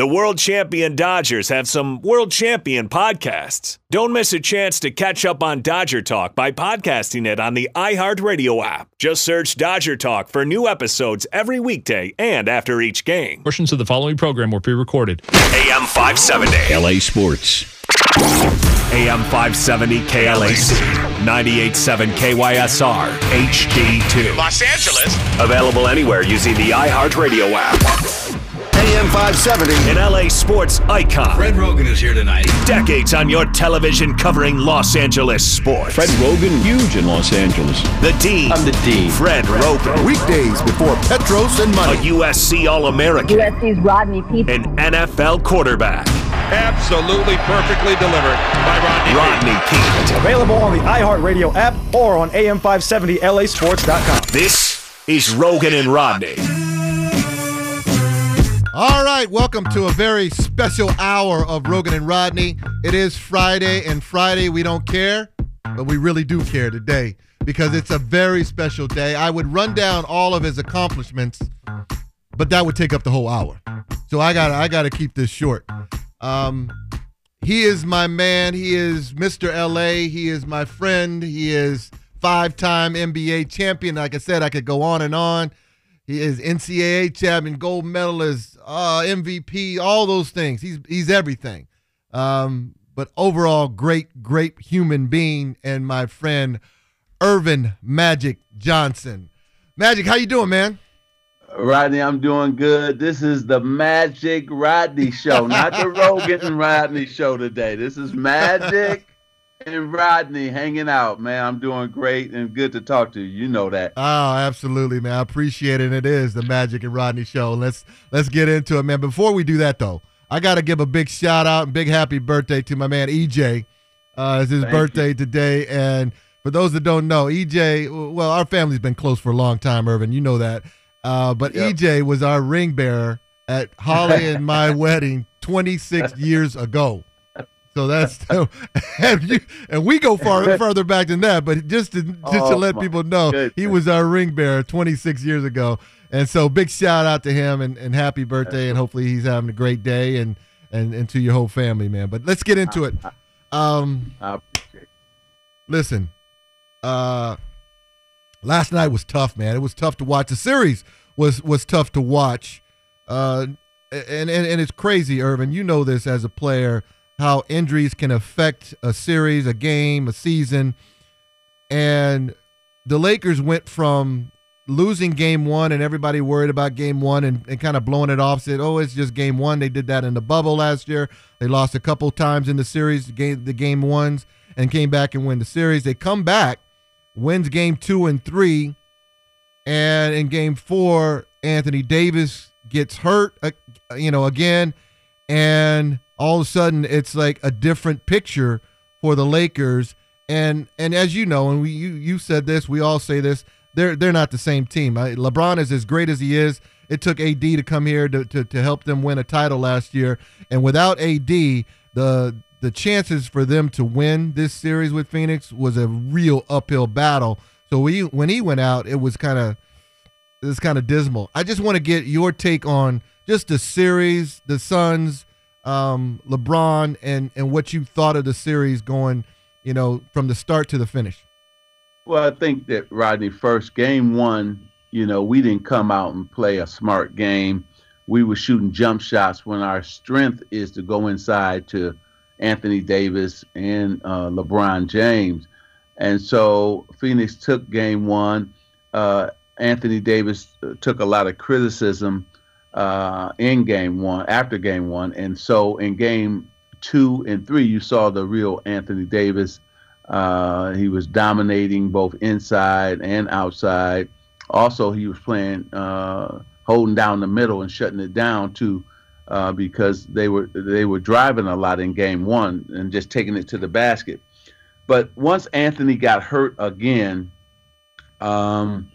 The world champion Dodgers have some world champion podcasts. Don't miss a chance to catch up on Dodger Talk by podcasting it on the iHeartRadio app. Just search Dodger Talk for new episodes every weekday and after each game. Portions of the following program were pre recorded. AM 570. LA Sports. AM 570 KLAC. 98.7 KYSR. HD2. Los Angeles. Available anywhere using the iHeartRadio app. AM 570. An LA sports icon. Fred Roggin is here tonight. Decades on your television covering Los Angeles sports. Fred Roggin, huge in Los Angeles. The Dean. I'm the Dean. Fred Roggin. Weekdays before Petros and A USC All American. USC's Rodney Peete. An NFL quarterback. Absolutely perfectly delivered by Rodney. Rodney Peete. Available on the iHeartRadio app or on AM570LASports.com. This is Roggin and Rodney. All right, welcome to a very special hour of Roggin and Rodney. It is Friday, and Friday we don't care, but we really do care today because it's a very special day. I would run down all of his accomplishments, but that would take up the whole hour. So I got I got to keep this short. Um, he is my man. He is Mr. LA. He is my friend. He is five-time NBA champion. Like I said, I could go on and on. He is NCAA champion, gold medalist, uh, MVP, all those things. He's he's everything. Um, but overall, great, great human being, and my friend Earvin Magic Johnson. Magic, how you doing, man? Rodney, I'm doing good. This is the Magic Rodney Show, not the Roggin and Rodney Show today. This is Magic and Rodney hanging out, man. I'm doing great and good to talk to you. You know that. Oh, absolutely, man. I appreciate it. It is the Magic and Rodney show. Let's let's get into it, man. Before we do that, though, I got to give a big shout out and big happy birthday to my man EJ. Uh, it's his Thank birthday today, and for those that don't know, EJ, well, our family's been close for a long time, Earvin. You know that. Uh, but Yep. EJ was our ring bearer at Holly and my wedding 26 years ago. So that's and, you, and we go far further back than that. But just to just to Oh, let people know, he was our ring bearer 26 years ago. And so big shout out to him and, and happy birthday. And hopefully he's having a great day and, and and to your whole family, man. But let's get into it. Um, I appreciate listen, uh, last night was tough, man. It was tough to watch. The series was was tough to watch. Uh, and, and and it's crazy, Earvin. You know this as a player how injuries can affect a series, a game, a season. And the Lakers went from losing game one and everybody worried about game one and, and kind of blowing it off, said, oh, it's just game one. They did that in the bubble last year. They lost a couple times in the series, game, the game ones, and came back and win the series. They come back, wins game two and three. And in game four, Anthony Davis gets hurt, uh, you know, again. And all of a sudden, it's like a different picture for the Lakers. And and as you know, and we you you said this, we all say this. They're they're not the same team. LeBron is as great as he is. It took AD to come here to, to to help them win a title last year, and without AD, the the chances for them to win this series with Phoenix was a real uphill battle. So we when he went out, it was kind of it was kind of dismal. I just want to get your take on just the series, the Suns, um, LeBron, and and what you thought of the series going, you know, from the start to the finish. Well, I think that Rodney, first game one, you know, we didn't come out and play a smart game. We were shooting jump shots when our strength is to go inside to Anthony Davis and uh, LeBron James. And so Phoenix took game one. Uh, Anthony Davis uh, took a lot of criticism uh, in game one, after game one. And so in game two and three, you saw the real Anthony Davis. Uh, he was dominating both inside and outside. Also, he was playing, uh, holding down the middle and shutting it down too, uh, because they were they were driving a lot in game one and just taking it to the basket. But once Anthony got hurt again, um,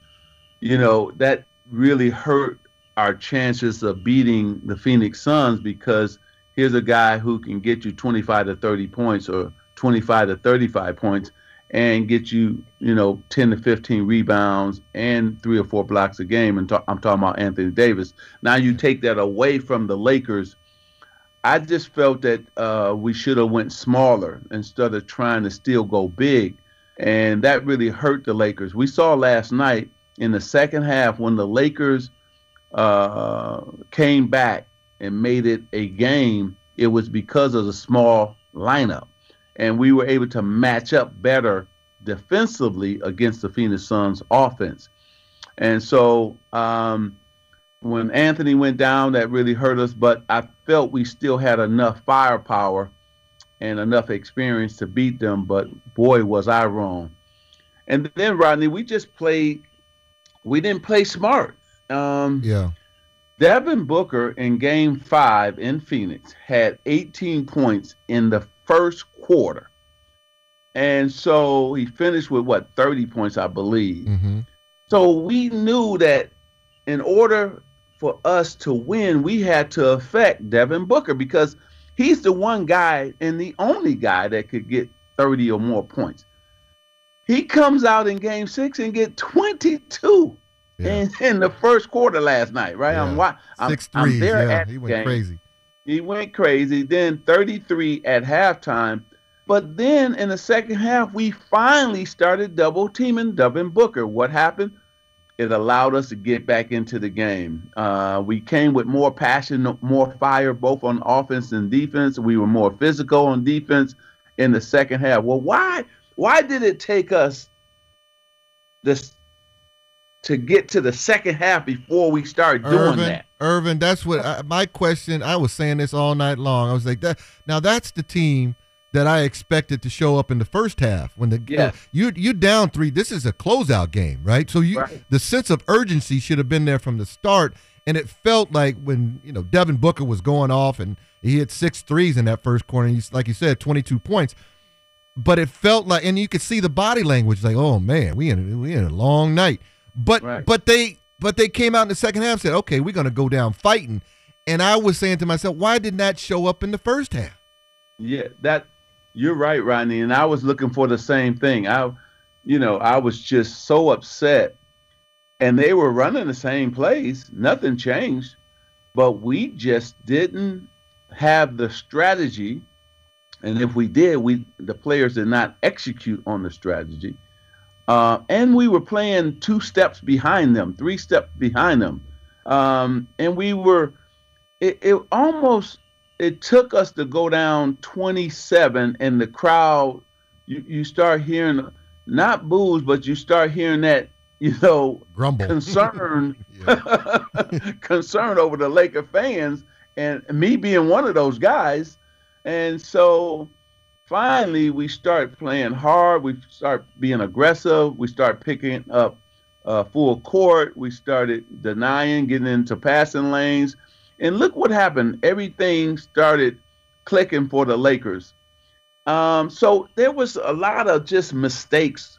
you know that really hurt our chances of beating the Phoenix Suns because here's a guy who can get you 25 to 30 points or 25 to 35 points and get you, you know, 10 to 15 rebounds and three or four blocks a game. And ta- I'm talking about Anthony Davis. Now you take that away from the Lakers, I just felt that uh, we should have went smaller instead of trying to still go big, and that really hurt the Lakers. We saw last night in the second half when the Lakers uh, came back and made it a game. It was because of the small lineup, and we were able to match up better defensively against the Phoenix Suns offense. And so um, when Anthony went down, that really hurt us. But I felt we still had enough firepower and enough experience to beat them. But boy, was I wrong. And then Rodney, we just played. We didn't play smart. Um, Yeah. Devin Booker in Game Five in Phoenix had 18 points in the first quarter, and so he finished with what 30 points, I believe. Mm-hmm. So we knew that in order for us to win, we had to affect Devin Booker because he's the one guy and the only guy that could get 30 or more points. He comes out in game six and get 22 Yeah. in, in the first quarter last night, right? I'm, Yeah. wa- I'm, Six I'm there Yeah, at he went game. crazy. He went crazy. Then 33 at halftime. But then in the second half, we finally started double teaming Devin Booker. What happened? It allowed us to get back into the game. Uh, we came with more passion, more fire, both on offense and defense. We were more physical on defense in the second half. Well, why? Why did it take us this to get to the second half before we start doing Earvin, that? Earvin, that's what I, my question. I was saying this all night long. I was like, that. Now that's the team that I expected to show up in the first half when the Yes. you you down three. This is a closeout game, right? So you Right. the sense of urgency should have been there from the start, and it felt like when you know Devin Booker was going off and he hit six threes in that first quarter. And he's like you said, twenty two points. But it felt like, and you could see the body language, like, oh man, we in we in a long night. But Right. but they but they came out in the second half and said, okay, we're gonna go down fighting. And I was saying to myself, why did that show up in the first half? Yeah, that you're right, Rodney. And I was looking for the same thing. I, you know, I was just so upset, and they were running the same plays. Nothing changed, but we just didn't have the strategy. And if we did, we the players did not execute on the strategy. Uh, and we were playing two steps behind them, three steps behind them, um, and we were. It, it almost it took us to go down 27 and the crowd you, you start hearing not boos but you start hearing that you know Grumble. concern concern over the Laker fans and me being one of those guys and so finally we start playing hard we start being aggressive we start picking up uh, full court we started denying getting into passing lanes and look what happened. Everything started clicking for the Lakers. Um, so there was a lot of just mistakes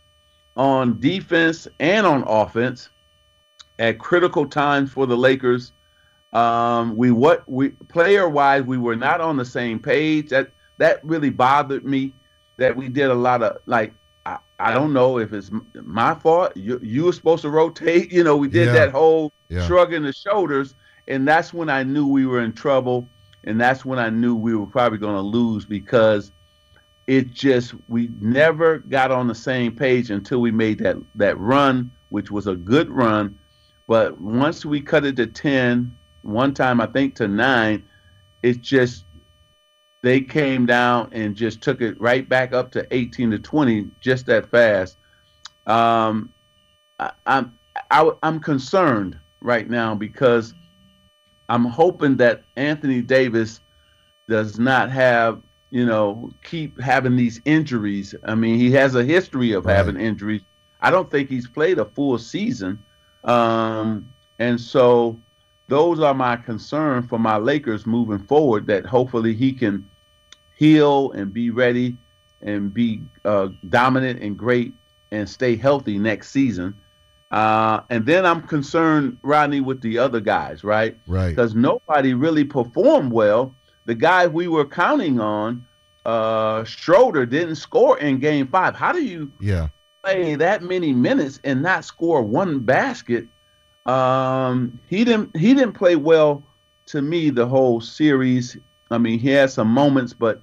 on defense and on offense at critical times for the Lakers. Um, we what we player wise we were not on the same page. That that really bothered me. That we did a lot of like I, I don't know if it's my fault. You you were supposed to rotate. You know we did Yeah. that whole Yeah. shrugging the shoulders and that's when I knew we were in trouble, and that's when I knew we were probably going to lose because it just we never got on the same page until we made that that run, which was a good run. But once we cut it to 10, one time I think to nine, it just they came down and just took it right back up to 18 to 20 just that fast. Um, I, I'm I, I'm concerned right now because I'm hoping that Anthony Davis does not have, you know, keep having these injuries. I mean, he has a history of Right. having injuries. I don't think he's played a full season. Um, and so those are my concern for my Lakers moving forward that hopefully he can heal and be ready and be uh, dominant and great and stay healthy next season. Uh, and then I'm concerned, Rodney, with the other guys, right? Right. Because nobody really performed well. The guy we were counting on, uh, Schroeder, didn't score in game five. How do you Yeah. play that many minutes and not score one basket? Um, he didn't he didn't play well to me the whole series. I mean, he had some moments, but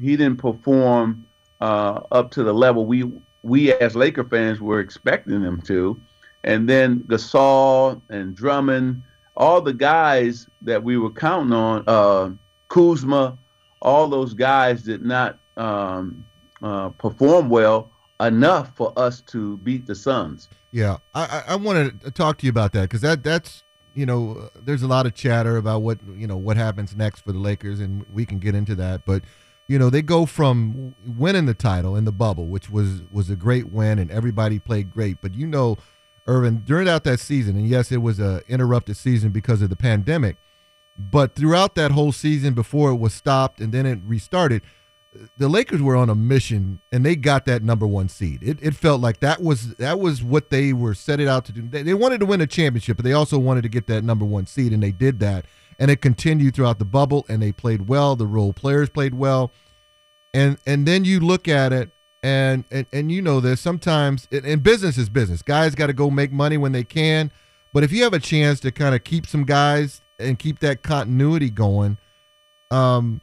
he didn't perform uh, up to the level we we as Laker fans were expecting him to. And then Gasol and Drummond, all the guys that we were counting on, uh, Kuzma, all those guys did not um, uh, perform well enough for us to beat the Suns. Yeah, I, I wanted to talk to you about that because that that's you know there's a lot of chatter about what you know what happens next for the Lakers, and we can get into that. But you know they go from winning the title in the bubble, which was was a great win, and everybody played great. But you know, Earvin, during out that season, and yes, it was a interrupted season because of the pandemic. But throughout that whole season, before it was stopped and then it restarted, the Lakers were on a mission and they got that number one seed. It, it felt like that was that was what they were set it out to do. They, they wanted to win a championship, but they also wanted to get that number one seed, and they did that. And it continued throughout the bubble, and they played well. The role players played well, and and then you look at it, and and, and you know this. Sometimes, and business is business. Guys got to go make money when they can, but if you have a chance to kind of keep some guys and keep that continuity going, um,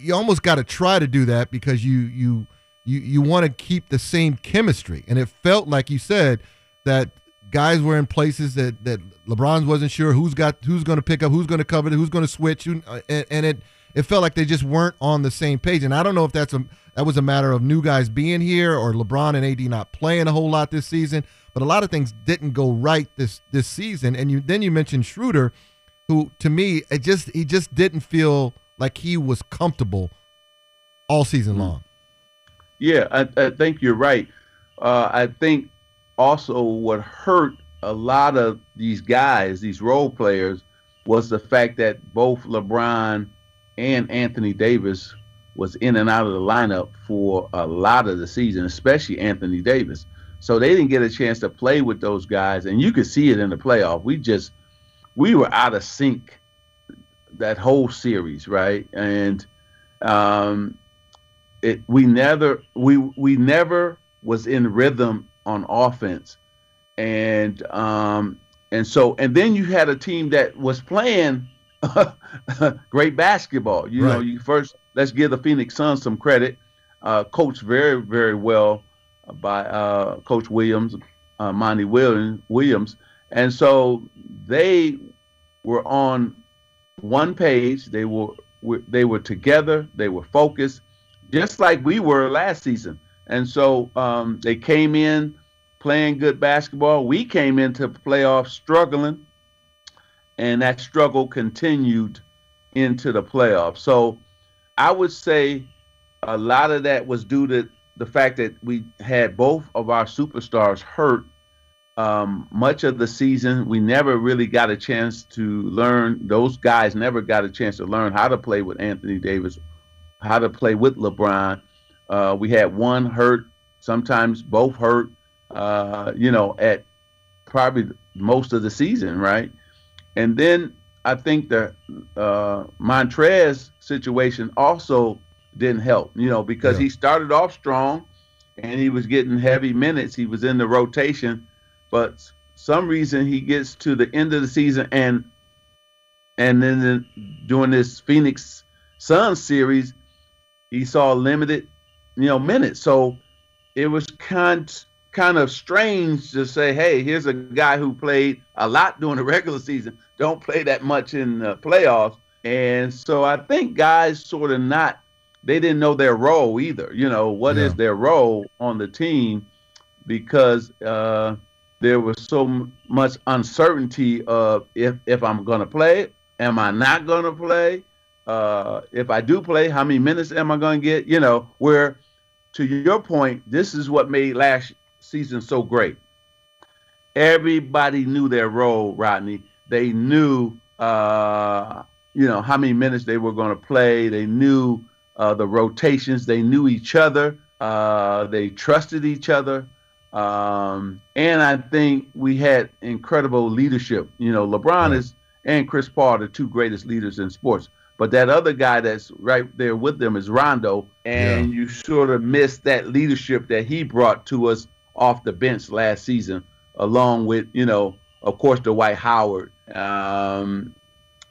you almost got to try to do that because you you you you want to keep the same chemistry. And it felt like you said that guys were in places that that LeBron wasn't sure who's got who's going to pick up who's going to cover who's going to switch uh, and, and it it felt like they just weren't on the same page. And I don't know if that's a that was a matter of new guys being here or LeBron and AD not playing a whole lot this season but a lot of things didn't go right this this season. And you then you mentioned Schroeder who to me it just he just didn't feel like he was comfortable all season mm-hmm. long. Yeah, I, I think you're right. Uh, I think also what hurt a lot of these guys, these role players, was the fact that both LeBron and Anthony Davis was in and out of the lineup for a lot of the season, especially Anthony Davis. So they didn't get a chance to play with those guys, and you could see it in the playoff. We just we were out of sync that whole series, right? And um, it we never we we never was in rhythm on offense, and um, and so and then you had a team that was playing great basketball. You right. know, you first let's give the Phoenix Suns some credit. Uh, coached very very well by uh, Coach Williams, uh, Monty Williams, Williams, and so they were on one page. They were they were together. They were focused, just like we were last season. And so um, they came in playing good basketball. We came into playoffs struggling, and that struggle continued into the playoffs. So I would say a lot of that was due to the fact that we had both of our superstars hurt um, much of the season. We never really got a chance to learn. Those guys never got a chance to learn how to play with Anthony Davis, how to play with LeBron. Uh, we had one hurt, sometimes both hurt. Uh, you know, at probably most of the season, right? And then I think the uh, Montrez situation also didn't help. You know, because yeah. he started off strong and he was getting heavy minutes. He was in the rotation but some reason he gets to the end of the season and and then the, during this Phoenix Suns series, he saw limited, you know, minutes. So it was kind kind of strange to say, hey, here's a guy who played a lot during the regular season, don't play that much in the playoffs. And so I think guys sort of not they didn't know their role either. You know, what yeah. is their role on the team because uh there was so much uncertainty of if if I'm going to play, am I not going to play? Uh, if I do play, how many minutes am I going to get? You know, where to your point, this is what made last season so great. Everybody knew their role, Rodney. They knew, uh, you know, how many minutes they were going to play. They knew uh, the rotations. They knew each other. Uh, they trusted each other. Um, and I think we had incredible leadership. You know, LeBron right. is and Chris Paul are the two greatest leaders in sports. But that other guy that's right there with them is Rondo, and yeah. you sort of miss that leadership that he brought to us off the bench last season, along with you know, of course, Dwight Howard. Um,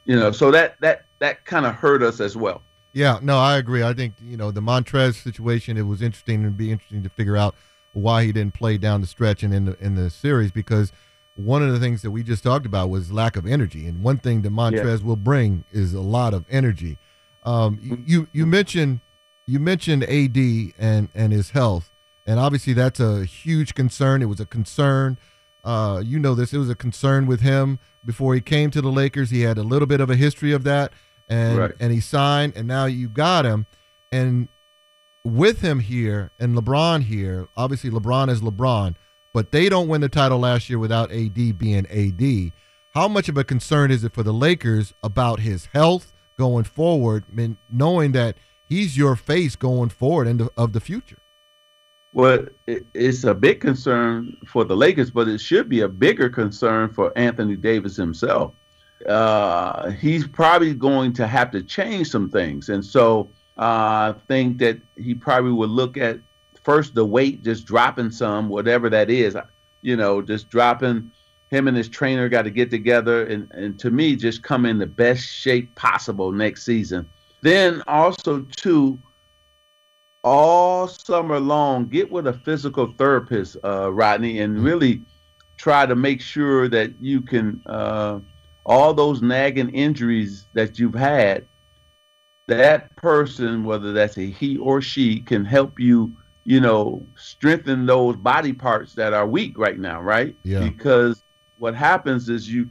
you know, so that that that kind of hurt us as well. Yeah, no, I agree. I think you know the Montrez situation. It was interesting and be interesting to figure out why he didn't play down the stretch and in the in the series because one of the things that we just talked about was lack of energy, and one thing that Montrez will bring is a lot of energy. Um, you you mentioned you mentioned AD and and his health, and obviously that's a huge concern. It was a concern. Uh, you know this. It was a concern with him before he came to the Lakers. He had a little bit of a history of that, and Right. and he signed, and now you got him, and with him here and LeBron here, obviously LeBron is LeBron, but they don't win the title last year without AD being AD. How much of a concern is it for the Lakers about his health going forward, knowing that he's your face going forward into of the future? Well, it's a big concern for the Lakers, but it should be a bigger concern for Anthony Davis himself. Uh, he's probably going to have to change some things, and so uh, I think that he probably would look at first the weight, just dropping some, whatever that is. You know, just dropping. Him and his trainer got to get together, and, and to me, just come in the best shape possible next season. Then also too, all summer long, get with a physical therapist, uh, Rodney, and really try to make sure that you can uh, all those nagging injuries that you've had. That person, whether that's a he or she, can help you, you know, strengthen those body parts that are weak right now, right? Yeah. Because what happens is you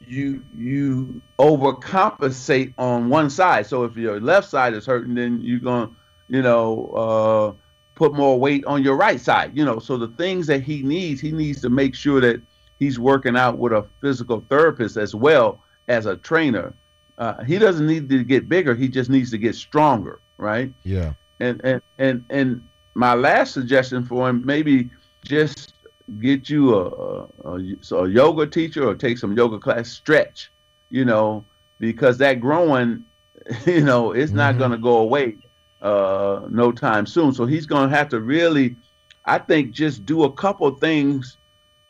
you you overcompensate on one side. So if your left side is hurting, then you're gonna, you know, uh, put more weight on your right side. You know, so the things that he needs, he needs to make sure that he's working out with a physical therapist as well as a trainer. Uh, he doesn't need to get bigger; he just needs to get stronger, right? Yeah. and and and and my last suggestion for him maybe just get you a, a, a, yoga teacher or take some yoga class stretch you know because that growing you know it's not Mhm. going to go away uh no time soon so he's going to have to really i think just do a couple things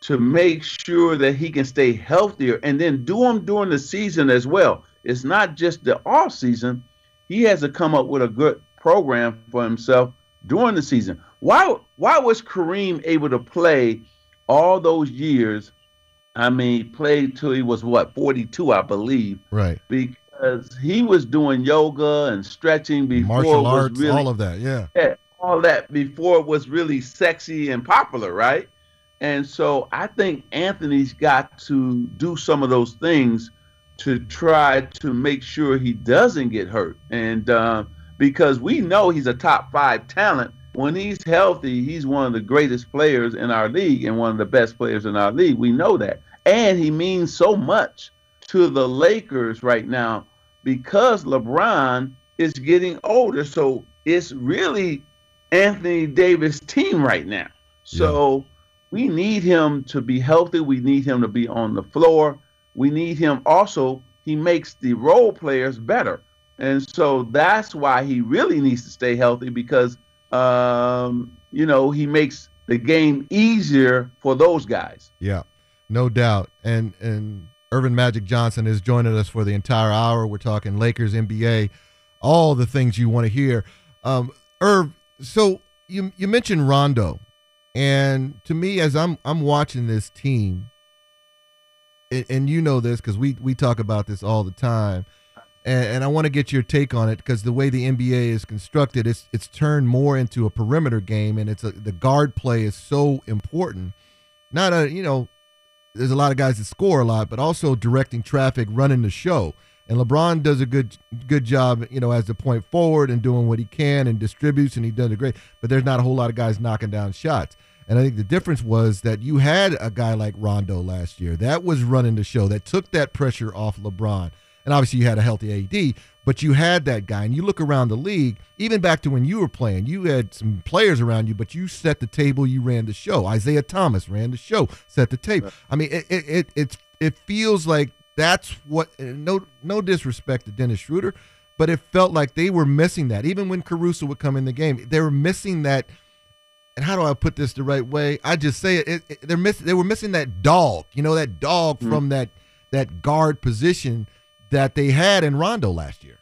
to make sure that he can stay healthier and then do them during the season as well it's not just the off season he has to come up with a good program for himself during the season. Why why was Kareem able to play all those years? I mean, played till he was what 42, I believe, Right. because he was doing yoga and stretching before Martial arts, really all of that. Yeah. yeah, all that before it was really sexy and popular, right? And so I think Anthony's got to do some of those things to try to make sure he doesn't get hurt. And uh, because we know he's a top five talent, when he's healthy, he's one of the greatest players in our league and one of the best players in our league. We know that. And he means so much to the Lakers right now because LeBron is getting older. So it's really Anthony Davis' team right now. So we need him to be healthy. We need him to be on the floor. We need him also, he makes the role players better. And so that's why he really needs to stay healthy because, um, you know, he makes the game easier for those guys. Yeah, no doubt. And and Earvin Magic Johnson is joining us for the entire hour. We're talking Lakers, NBA, all the things you want to hear. Um, Irv, so you you mentioned Rondo, and to me, as I'm I'm watching this team, and, and you know this because we we talk about this all the time. And, and I want to get your take on it because the way the NBA is constructed, it's it's turned more into a perimeter game, and it's a, the guard play is so important. Not a you know, there's a lot of guys that score a lot, but also directing traffic, running the show. And LeBron does a good good job, you know, as the point forward and doing what he can and distributes, and he does it great. But there's not a whole lot of guys knocking down shots. And I think the difference was that you had a guy like Rondo last year that was running the show, that took that pressure off LeBron. And obviously you had a healthy AD, but you had that guy. And you look around the league, even back to when you were playing, you had some players around you, but you set the table, you ran the show. Isaiah Thomas ran the show, set the table. I mean, it it it it, it feels like that's what eh, no no disrespect to Dennis Schroeder, but it felt like they were missing that. Even when Caruso would come in the game, they were missing that and how do I put this the right way? I just say it. it, it- they're miss, They were missing that dog. You know that dog from that that guard position that they had in Rondo last year.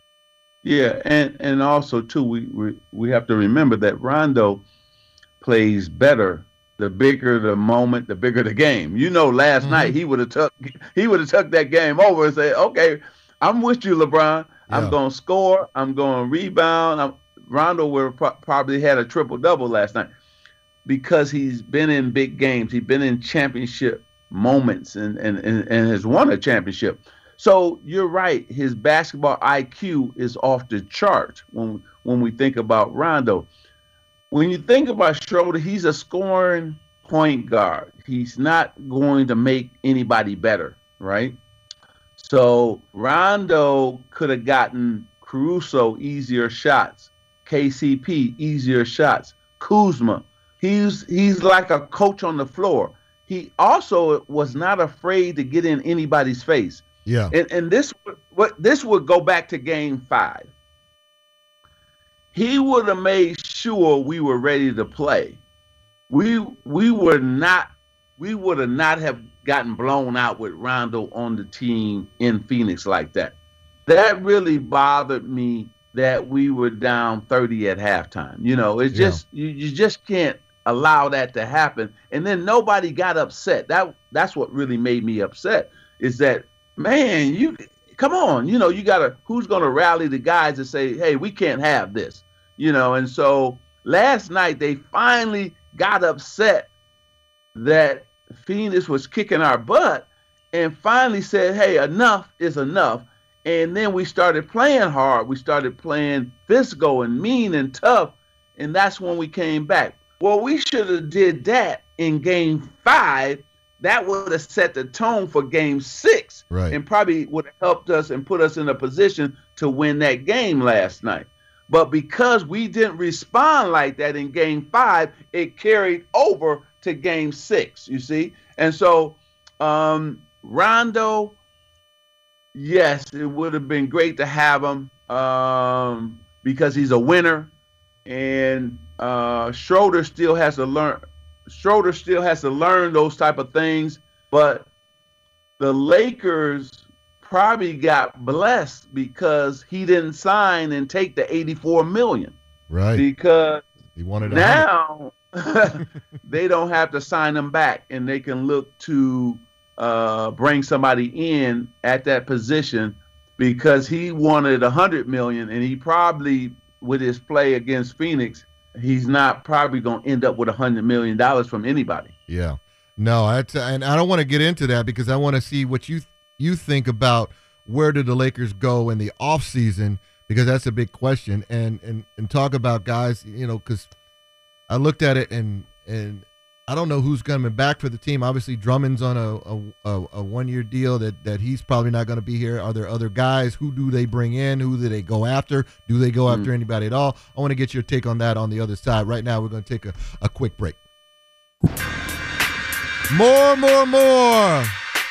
Yeah, and and also too, we we, we have to remember that Rondo plays better the bigger the moment, the bigger the game. You know, last mm-hmm. night he would have took he would have took that game over and say, "Okay, I'm with you, LeBron. Yeah. I'm going to score. I'm going to rebound." I'm, Rondo would pro- probably had a triple double last night because he's been in big games. He's been in championship moments and, and, and, and has won a championship. So you're right. His basketball IQ is off the chart when when we think about Rondo. When you think about Schroeder, he's a scoring point guard. He's not going to make anybody better, right? So Rondo could have gotten Caruso easier shots, KCP easier shots, Kuzma. He's he's like a coach on the floor. He also was not afraid to get in anybody's face. Yeah. And and this what this would go back to game 5. He would have made sure we were ready to play. We we were not we would have not have gotten blown out with Rondo on the team in Phoenix like that. That really bothered me that we were down 30 at halftime. You know, it's yeah. just you, you just can't allow that to happen. And then nobody got upset. That that's what really made me upset is that man, you come on, you know, you gotta who's gonna rally the guys and say, hey, we can't have this, you know. And so last night they finally got upset that Phoenix was kicking our butt and finally said, hey, enough is enough. And then we started playing hard. We started playing physical and mean and tough. And that's when we came back. Well, we should have did that in game five. That would have set the tone for game six. Right. And probably would have helped us and put us in a position to win that game last night. But because we didn't respond like that in game five, it carried over to game six, you see? And so um, Rondo, yes, it would have been great to have him um, because he's a winner. And uh, Schroeder still has to learn. Schroeder still has to learn those type of things, but the Lakers probably got blessed because he didn't sign and take the 84 million. Right. Because he wanted now they don't have to sign him back and they can look to uh, bring somebody in at that position because he wanted a hundred million and he probably with his play against Phoenix he's not probably going to end up with a hundred million dollars from anybody. Yeah, no, I t- and I don't want to get into that because I want to see what you you think about where did the Lakers go in the off season because that's a big question and and and talk about guys you know because I looked at it and and I don't know who's coming back for the team. Obviously, Drummond's on a a, a one year deal that that he's probably not going to be here. Are there other guys? Who do they bring in? Who do they go after? Do they go after mm. anybody at all? I want to get your take on that on the other side. Right now, we're going to take a, a quick break. More, more, more,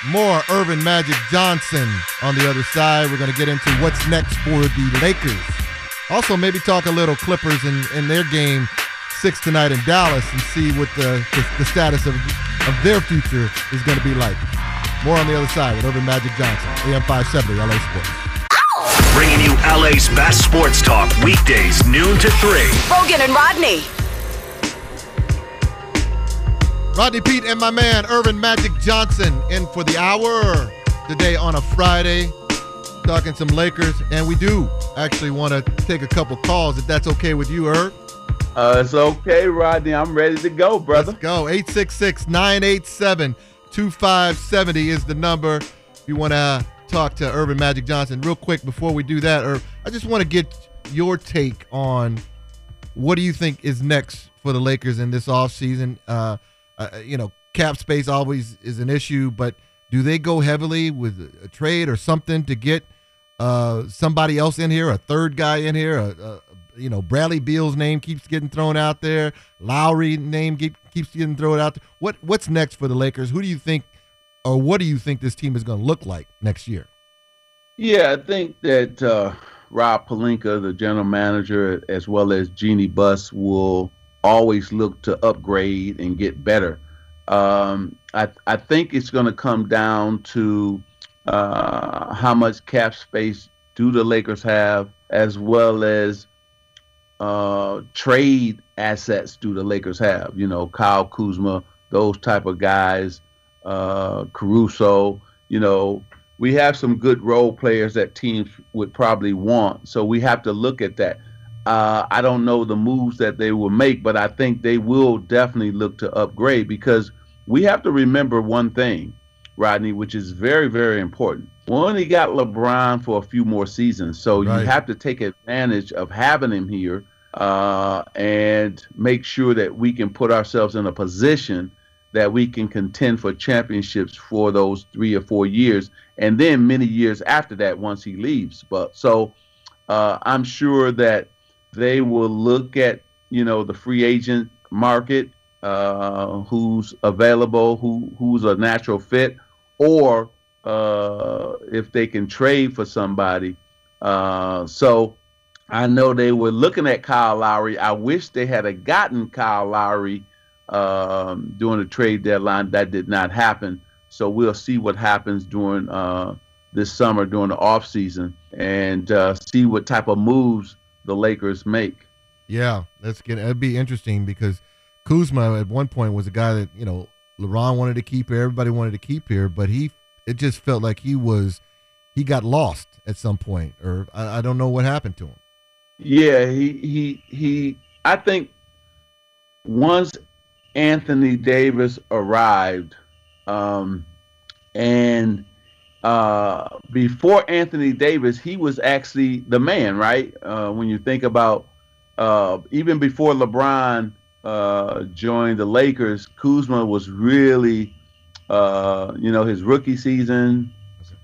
more. Earvin Magic Johnson on the other side. We're going to get into what's next for the Lakers. Also, maybe talk a little Clippers and, and their game six tonight in Dallas and see what the, the, the status of, of their future is going to be like. More on the other side with Earvin Magic Johnson, AM 570, LA Sports. Bringing you LA's best sports talk weekdays, noon to 3. Roggin and Rodney. Rodney Peete and my man Earvin Magic Johnson in for the hour today on a Friday, talking some Lakers. And we do actually want to take a couple calls if that's okay with you, Irv. Uh, it's okay, Rodney. I'm ready to go, brother. Let's go. 866 987 2570 is the number. If you want to talk to Earvin Magic Johnson, real quick before we do that, or I just want to get your take on what do you think is next for the Lakers in this offseason? Uh, uh, you know, cap space always is an issue, but do they go heavily with a trade or something to get uh, somebody else in here, a third guy in here, a, you know, Bradley Beal's name keeps getting thrown out there. Lowry name keep, keeps getting thrown out there. What what's next for the Lakers? Who do you think, or what do you think this team is going to look like next year? Yeah, I think that uh, Rob Pelinka, the general manager, as well as Jeanie Buss, will always look to upgrade and get better. Um, I I think it's going to come down to uh, how much cap space do the Lakers have, as well as uh, trade assets do the Lakers have? You know, Kyle Kuzma, those type of guys, uh, Caruso. You know, we have some good role players that teams would probably want. So we have to look at that. Uh, I don't know the moves that they will make, but I think they will definitely look to upgrade because we have to remember one thing, Rodney, which is very, very important. We only got LeBron for a few more seasons, so Right. you have to take advantage of having him here uh, and make sure that we can put ourselves in a position that we can contend for championships for those three or four years, and then many years after that once he leaves. But so uh, I'm sure that they will look at you know the free agent market, uh, who's available, who who's a natural fit, or uh, if they can trade for somebody. Uh, so I know they were looking at Kyle Lowry. I wish they had gotten Kyle Lowry um, during the trade deadline. That did not happen. So we'll see what happens during uh, this summer during the off season and uh, see what type of moves the Lakers make. Yeah, that's gonna that'd be interesting because Kuzma at one point was a guy that you know LeBron wanted to keep here, everybody wanted to keep here, but he it just felt like he was he got lost at some point, or I, I don't know what happened to him. Yeah, he he he. I think once Anthony Davis arrived, um, and uh, before Anthony Davis, he was actually the man, right? Uh, when you think about uh, even before LeBron uh, joined the Lakers, Kuzma was really, uh, you know, his rookie season.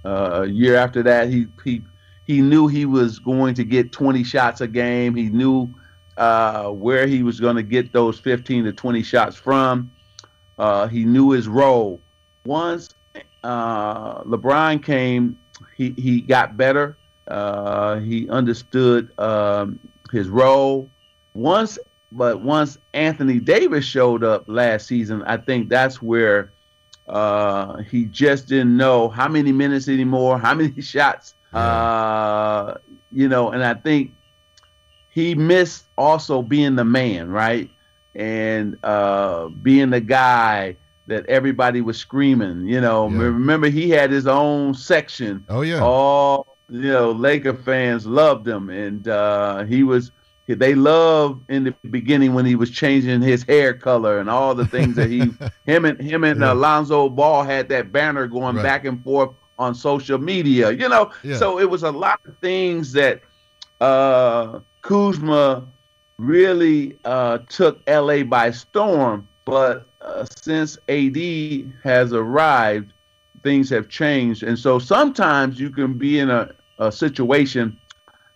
Uh, a year after that, he he he knew he was going to get 20 shots a game. He knew uh, where he was going to get those 15 to 20 shots from. Uh, he knew his role. Once uh, LeBron came, he, he got better. Uh, he understood um, his role. Once, but once Anthony Davis showed up last season, I think that's where uh, he just didn't know how many minutes anymore, how many shots uh, you know, and I think he missed also being the man, right? And uh, being the guy that everybody was screaming. You know, Yeah. remember he had his own section. Oh yeah, All you know, Laker fans loved him, and uh, he was. They loved in the beginning when he was changing his hair color and all the things that he, him and him and Yeah. Alonzo Ball had that banner going Right. back and forth on social media. You know, Yeah. so it was a lot of things that uh, Kuzma really uh, took LA by storm. But uh, since AD has arrived, things have changed. And so sometimes you can be in a, a situation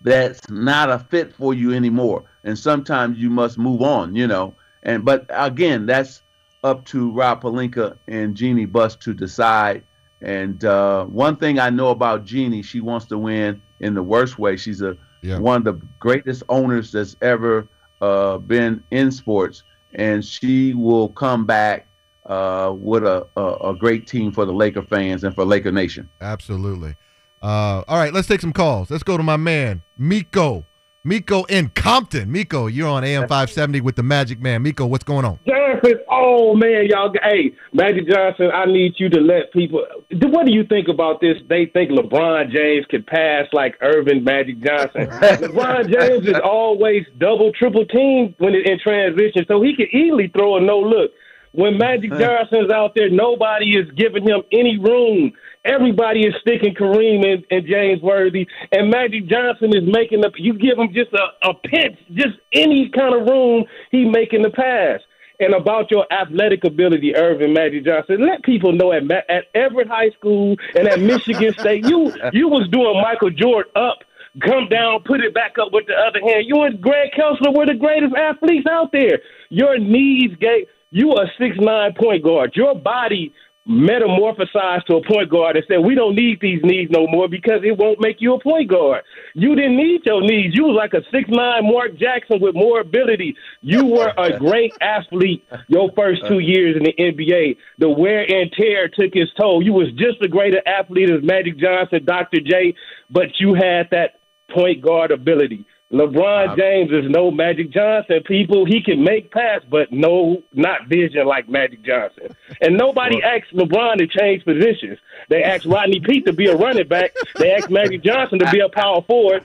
that's not a fit for you anymore. And sometimes you must move on, you know. And but again, that's up to Rob Pelinka and Jeanie Buss to decide. And uh, one thing I know about Jeanie, she wants to win in the worst way. She's a Yeah. one of the greatest owners that's ever uh, been in sports, and she will come back uh, with a, a, a great team for the Laker fans and for Laker Nation. absolutely. Uh, all right, let's take some calls. Let's go to my man Miko. Miko in Compton. Miko, you're on AM 570 with the Magic Man. Miko, what's going on? Johnson, oh man, y'all. Hey, Magic Johnson, I need you to let people. What do you think about this? They think LeBron James can pass like Earvin Magic Johnson. LeBron James is always double, triple team when it, in transition, so he can easily throw a no look. When Magic Johnson's out there, nobody is giving him any room. Everybody is sticking Kareem and, and James Worthy, and Magic Johnson is making the. You give him just a, a pinch, just any kind of room, he making the pass. And about your athletic ability, Earvin Magic Johnson, let people know at Ma- at Everett High School and at Michigan State, you you was doing Michael Jordan up, come down, put it back up with the other hand. You and Greg Kelser were the greatest athletes out there. Your knees gave you a six nine point guard. Your body metamorphosized to a point guard and said, "We don't need these knees no more because it won't make you a point guard. You didn't need your knees. You was like a six nine Mark Jackson with more ability. You were a great athlete your first two years in the NBA. The wear and tear took its toll. You was just as great an athlete as Magic Johnson, Dr. J, but you had that point guard ability. LeBron James is no Magic Johnson. People, he can make pass, but no, not vision like Magic Johnson. And nobody asked LeBron to change positions. They asked Rodney Peete to be a running back. They asked Magic Johnson to be a power forward.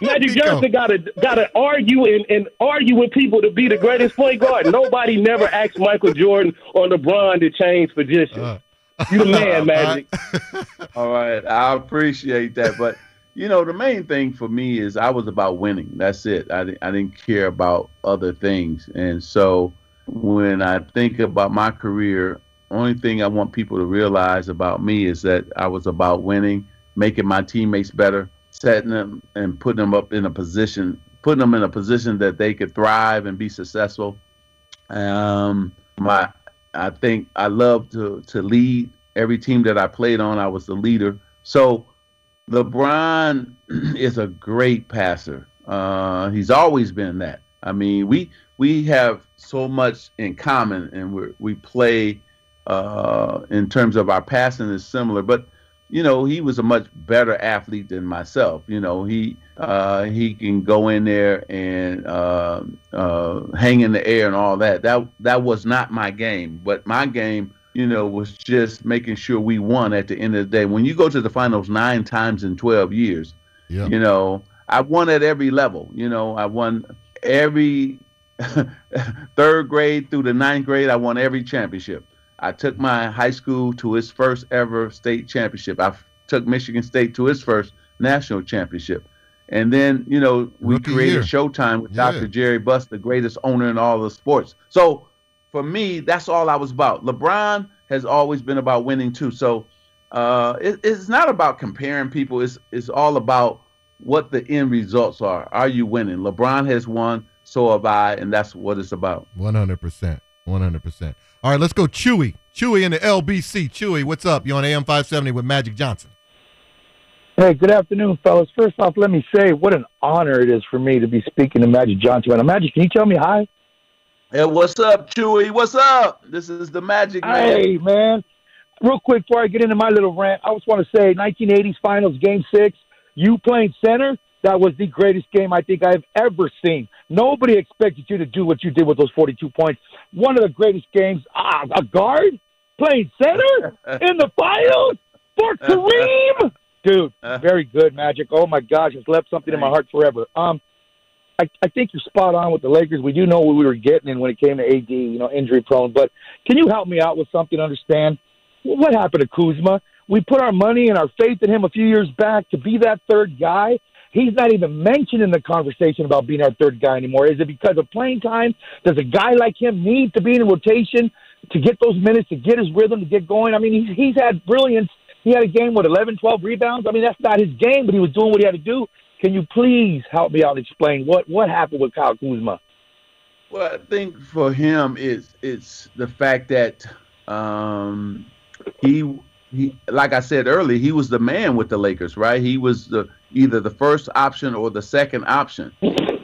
Magic Johnson got to got to argue and, and argue with people to be the greatest point guard. Nobody never asked Michael Jordan or LeBron to change positions. Uh, you the man, Magic. All right, I appreciate that, but you know, the main thing for me is I was about winning. That's it. I, I didn't care about other things. And so when I think about my career, only thing I want people to realize about me is that I was about winning, making my teammates better, setting them and putting them up in a position, putting them in a position that they could thrive and be successful. Um, my, I think I love to to lead. Every team that I played on, I was the leader. So LeBron is a great passer. Uh, he's always been that. I mean, we we have so much in common, and we we play uh, in terms of our passing is similar. But you know, he was a much better athlete than myself. You know, he uh, he can go in there and uh, uh, hang in the air and all that. That that was not my game. But my game you know, was just making sure we won at the end of the day. When you go to the finals nine times in 12 years, yeah. you know, I won at every level. You know, I won every third grade through the ninth grade. I won every championship. I took my high school to its first ever state championship. I took Michigan State to its first national championship. And then, you know, we Rookie created year. Showtime with yeah. Dr. Jerry Buss, the greatest owner in all the sports. So for me, that's all I was about. LeBron has always been about winning too. So uh, it, it's not about comparing people. It's it's all about what the end results are. Are you winning? LeBron has won, so have I, and that's what it's about. One hundred percent. One hundred percent. All right, let's go, Chewy. Chewy in the LBC. Chewy, what's up? You on AM five seventy with Magic Johnson? Hey, good afternoon, fellas. First off, let me say what an honor it is for me to be speaking to Magic Johnson. And Magic, can you tell me hi? Hey, what's up, Chewy? What's up? This is the Magic Man. Hey, man. Real quick before I get into my little rant, I just want to say 1980s Finals Game 6, you playing center, that was the greatest game I think I've ever seen. Nobody expected you to do what you did with those 42 points. One of the greatest games. Ah, a guard playing center in the finals for Kareem? Dude, very good, Magic. Oh, my gosh, it's left something in my heart forever. Um, I, I think you're spot on with the Lakers. We do know what we were getting in when it came to AD, you know, injury prone. But can you help me out with something? Understand what happened to Kuzma? We put our money and our faith in him a few years back to be that third guy. He's not even mentioned in the conversation about being our third guy anymore. Is it because of playing time? Does a guy like him need to be in rotation to get those minutes, to get his rhythm, to get going? I mean, he's, he's had brilliance. He had a game with 11, 12 rebounds. I mean, that's not his game, but he was doing what he had to do. Can you please help me out and explain what, what happened with Kyle Kuzma? Well, I think for him, it's it's the fact that um, he he like I said earlier, he was the man with the Lakers, right? He was the either the first option or the second option.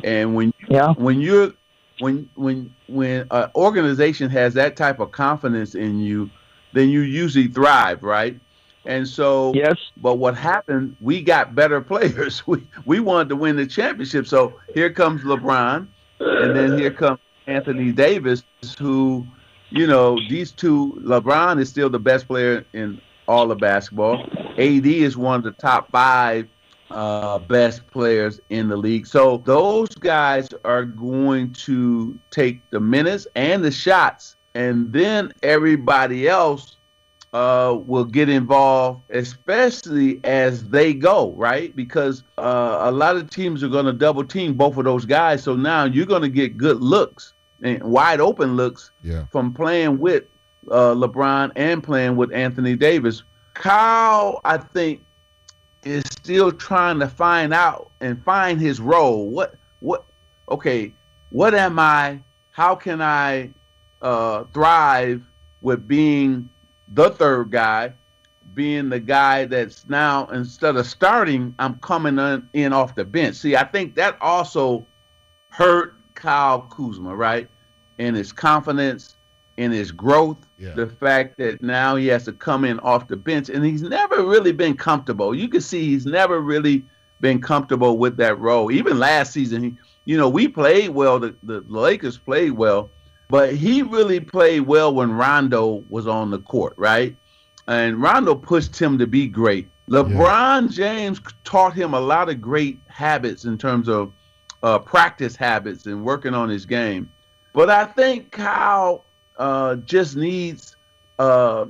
And when yeah. when you're when when when an organization has that type of confidence in you, then you usually thrive, right? And so, yes. But what happened? We got better players. We we wanted to win the championship. So here comes LeBron, and then here comes Anthony Davis, who, you know, these two. LeBron is still the best player in all of basketball. AD is one of the top five uh, best players in the league. So those guys are going to take the minutes and the shots, and then everybody else uh, will get involved, especially as they go, right? Because uh, a lot of teams are going to double team both of those guys. So now you're going to get good looks and wide open looks yeah. from playing with uh, LeBron and playing with Anthony Davis. Kyle, I think, is still trying to find out and find his role. What, what, okay, what am I? How can I uh, thrive with being the third guy, being the guy that's now instead of starting, I'm coming in, off the bench. See, I think that also hurt Kyle Kuzma, right? In his confidence, in his growth, Yeah. the fact that now he has to come in off the bench, and he's never really been comfortable. You can see he's never really been comfortable with that role. Even last season, he, you know, we played well. The, the Lakers played well, but he really played well when Rondo was on the court, right? And Rondo pushed him to be great. LeBron James taught him a lot of great habits in terms of uh, practice habits and working on his game. But I think Kyle uh, just needs uh,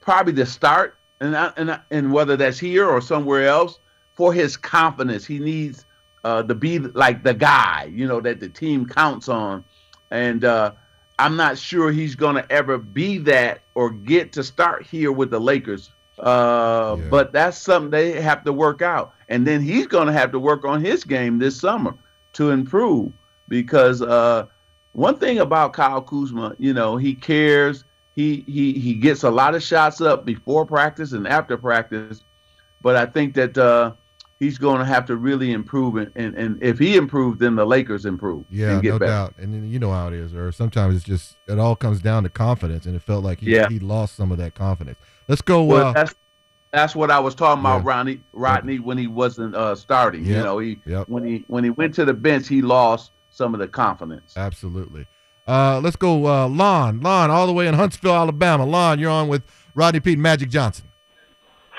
probably to start, and I, and I, and whether that's here or somewhere else, for his confidence, he needs uh, to be like the guy, you know, that the team counts on. And uh, I'm not sure he's going to ever be that or get to start here with the Lakers. Uh, Yeah. But that's something they have to work out. And then he's going to have to work on his game this summer to improve because uh, one thing about Kyle Kuzma, you know, he cares. He he he gets a lot of shots up before practice and after practice, but I think that uh, he's going to have to really improve. And, and and if he improves, then the Lakers improve. Yeah, and get no better. doubt. And then you know how it is, or sometimes it's just it all comes down to confidence, and it felt like he, Yeah. he lost some of that confidence. Let's go. Well, uh, that's that's what I was talking about, Yeah. Rodney. Rodney when he wasn't uh, starting. You know, he Yep. when he when he went to the bench, he lost some of the confidence. Absolutely. Uh, let's go, uh, Lon. Lon, all the way in Huntsville, Alabama. Lon, you're on with Rodney Peete and Magic Johnson.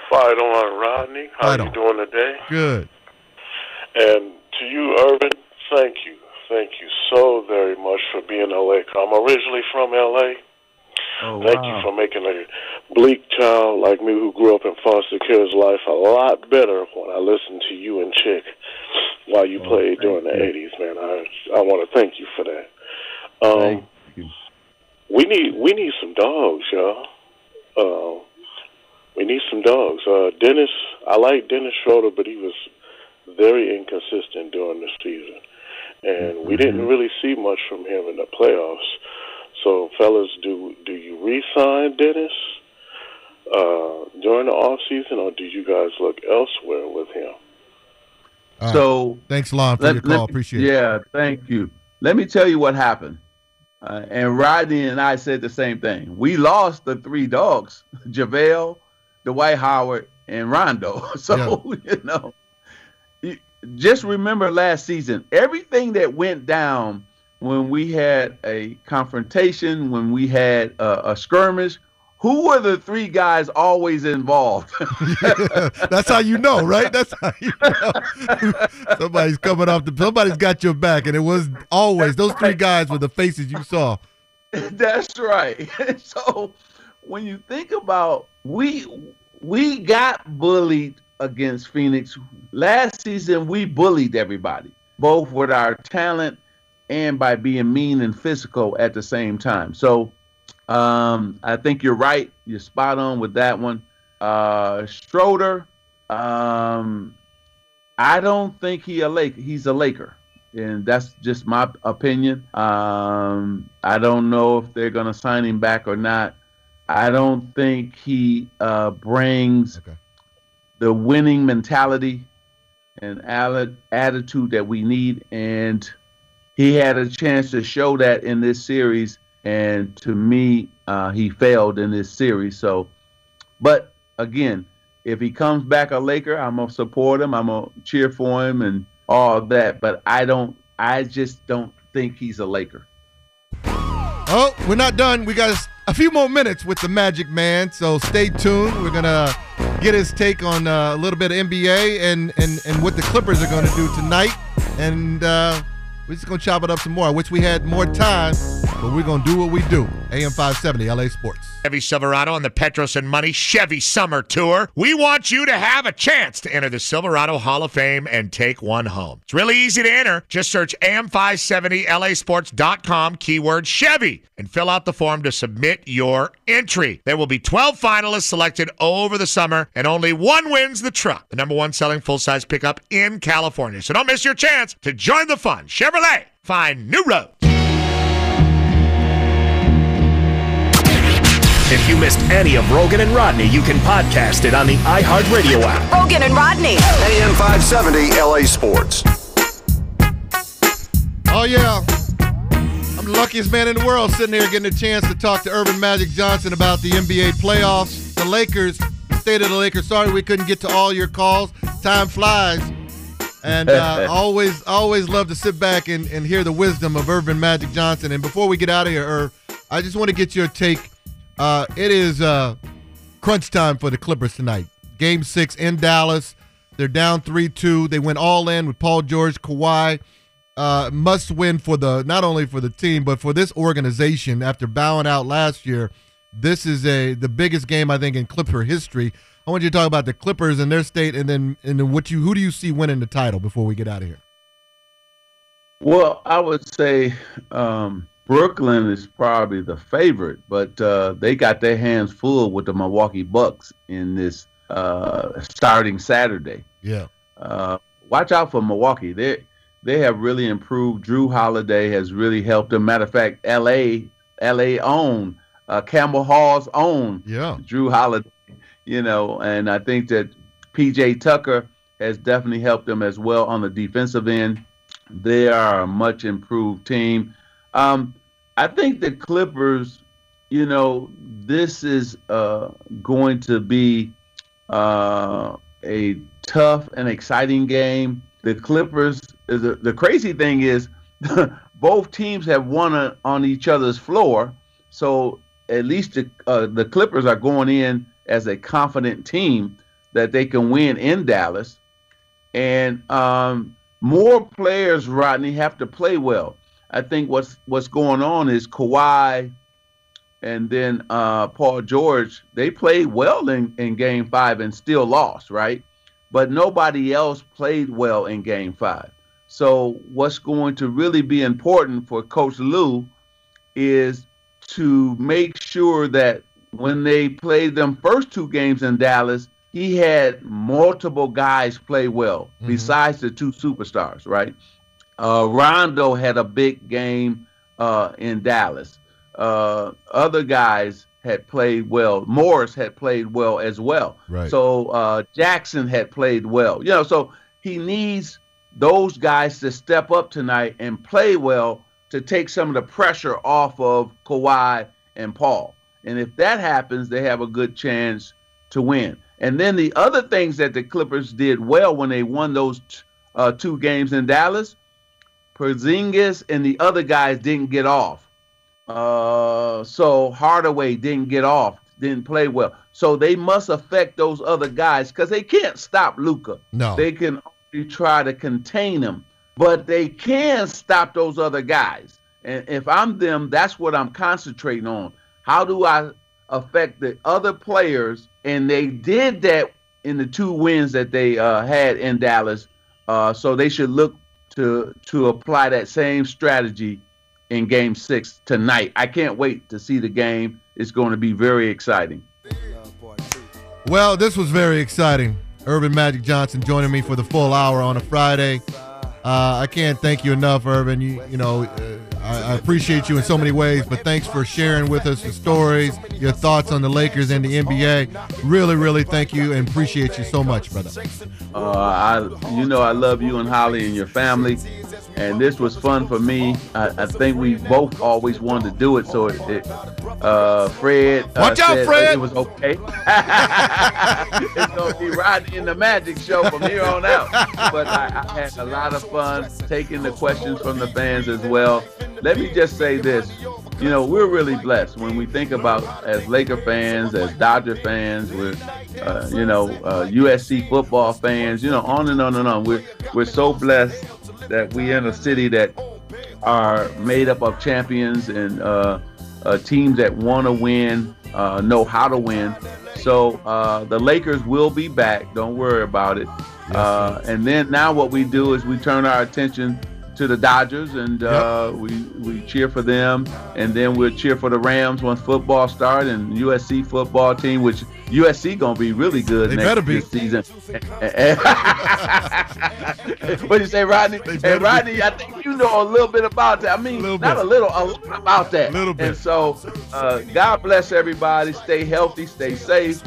Fight on, Rodney. How Fight you doing today? Good. And to you, Earvin, thank you. Thank you so very much for being a Laker. I'm originally from L.A. Oh, Thank you for making a bleak child like me who grew up in foster care's life a lot better when I listened to you and Chick while you played during the 80s, man. I I want to thank you for that. Um, Thank you. we need we need some dogs, y'all. Uh, we need some dogs. Uh, Dennis, I like Dennis Schroeder, but he was very inconsistent during the season, and we didn't really see much from him in the playoffs. So, fellas, do do you re-sign Dennis uh, during the off season, or do you guys look elsewhere with him? All right. So Thanks, Lon, for Let- your call. me- Appreciate it. Yeah, thank you. Let me tell you what happened. Uh, and Rodney and I said the same thing. We lost the three dogs: JaVale, Dwight Howard, and Rondo. So you know, just remember last season, everything that went down when we had a confrontation, when we had a, a skirmish. Who were the three guys always involved? That's how you know, right? That's how you know. Somebody's coming off the. Somebody's got your back, and it was always those three guys with the faces you saw. That's right. so when you think about we we got bullied against Phoenix last season. We bullied everybody, both with our talent and by being mean and physical at the same time. So um, I think you're right. You're spot on with that one. Uh, Schroeder, um, I don't think he a Laker. He's a Laker, and that's just my opinion. Um, I don't know if they're gonna sign him back or not. I don't think he uh, brings Okay. the winning mentality and atti- attitude that we need, and he had a chance to show that in this series. And to me, uh, he failed in this series. So, but again, if he comes back a Laker, I'm gonna support him. I'm gonna cheer for him and all that. But I don't. I just don't think he's a Laker. Oh, we're not done. We got a few more minutes with the Magic Man, so stay tuned. We're gonna get his take on uh, a little bit of NBA and and and what the Clippers are gonna do tonight, and uh, we're just gonna chop it up some more. I wish we had more time, but we're gonna do what we do. AM 570, LA Sports. Chevy Silverado on the Petros and Money Chevy Summer Tour. We want you to have a chance to enter the Silverado Hall of Fame and take one home. It's really easy to enter. Just search am570lasports.com keyword Chevy and fill out the form to submit your entry. There will be 12 finalists selected over the summer and only one wins the truck, the number one selling full-size pickup in California. So don't miss your chance to join the fun. Chevrolet, find new roads. If you missed any of Roggin and Rodney, you can podcast it on the iHeartRadio app. Roggin and Rodney. AM 570 LA Sports. Oh, yeah. I'm the luckiest man in the world sitting here getting a chance to talk to Earvin Magic Johnson about the NBA playoffs. The Lakers, the state of the Lakers. Sorry we couldn't get to all your calls. Time flies. And uh, always, always love to sit back and, and hear the wisdom of Earvin Magic Johnson. And before we get out of here, Irv, I just want to get your take. Uh, it is uh, crunch time for the Clippers tonight. Game six in Dallas. They're down 3 2. They went all in with Paul George, Kawhi. Uh, must win for the not only for the team but for this organization after bowing out last year. This is a the biggest game I think in Clipper history. I want you to talk about the Clippers and their state, and then and what you who do you see winning the title before we get out of here? Well, I would say um, Brooklyn is probably the favorite, but uh, they got their hands full with the Milwaukee Bucks in this uh, starting Saturday. Yeah. Uh, watch out for Milwaukee. They they have really improved. Jrue Holiday has really helped them. Matter of fact, L.A. L.A. own uh, Campbell Hall's own yeah. Jrue Holiday. You know, and I think that P.J. Tucker has definitely helped them as well on the defensive end. They are a much improved team. Um, I think the Clippers, you know, this is uh, going to be uh, a tough and exciting game. The Clippers, the, the crazy thing is, both teams have won a, on each other's floor. So at least the, uh, the Clippers are going in as a confident team that they can win in Dallas. And um, more players, Rodney, have to play well. I think what's what's going on is Kawhi and then uh, Paul George, they played well in, in game five and still lost, right? But nobody else played well in game five. So what's going to really be important for Coach Lue is to make sure that when they played them first two games in Dallas, he had multiple guys play well mm-hmm. besides the two superstars, right? Uh, Rondo had a big game uh, in Dallas. Uh, other guys had played well. Morris had played well as well. Right. So uh, Jackson had played well. You know, so he needs those guys to step up tonight and play well to take some of the pressure off of Kawhi and Paul. And if that happens, they have a good chance to win. And then the other things that the Clippers did well when they won those t- uh, two games in Dallas, Porzingis and the other guys didn't get off. Uh, so Hardaway didn't get off, didn't play well. So they must affect those other guys because they can't stop Luka. No, they can only try to contain him, but they can stop those other guys. And if I'm them, that's what I'm concentrating on. How do I affect the other players? And they did that in the two wins that they uh, had in Dallas. Uh, so they should look to to apply that same strategy in Game Six tonight. I can't wait to see the game. It's going to be very exciting. Well, this was very exciting. Earvin Magic Johnson joining me for the full hour on a Friday. Uh, I can't thank you enough, Earvin. You, you know, uh, I, I, appreciate you in so many ways, but thanks for sharing with us the stories, your thoughts on the Lakers and the NBA. Really, really thank you and appreciate you so much, brother. Uh, I, you know, I love you and Holly and your family, and this was fun for me. I, I think we both always wanted to do it, so it, it uh, Fred. Uh, Watch out, said, Fred! It was okay. it's gonna be riding in the Magic Show from here on out. But I, I had a lot of fun taking the questions from the fans as well. Let me just say this. You know, we're really blessed when we think about as Laker fans, as Dodger fans, we're, uh, you know, uh, USC football fans, you know, on and on and on. We're, we're so blessed that we in a city that are made up of champions and uh, uh teams that want to win, uh, know how to win. So uh, the Lakers will be back. Don't worry about it. and then now what we do is we turn our attention to the Dodgers, and uh, we we cheer for them, and then we'll cheer for the Rams once football start and USC football team, which USC gonna be really good They next better be. this season. what do you say, Rodney? Hey, better be. Rodney, I think you know a little bit about that. I mean, Little not bit. a little, a lot about that. A Little bit. And so, uh, God bless everybody. Stay healthy, stay safe.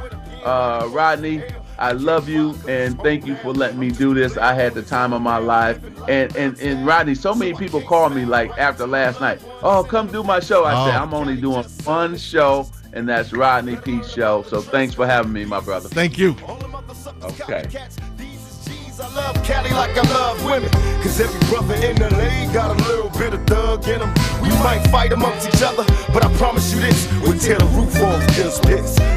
Uh, Rodney, I love you and thank you for letting me do this. I had the time of my life. And and and Rodney, so many people call me like after last night. Oh, come do my show. I said Oh. I'm only doing one show, and that's Rodney P Show. So thanks for having me, my brother. Thank you. Okay. I love Cali like I love women. Cause every brother in the league got a little bit of thug in him. We might fight amongst each other, but I promise you this, we'll tear the roof off this piss.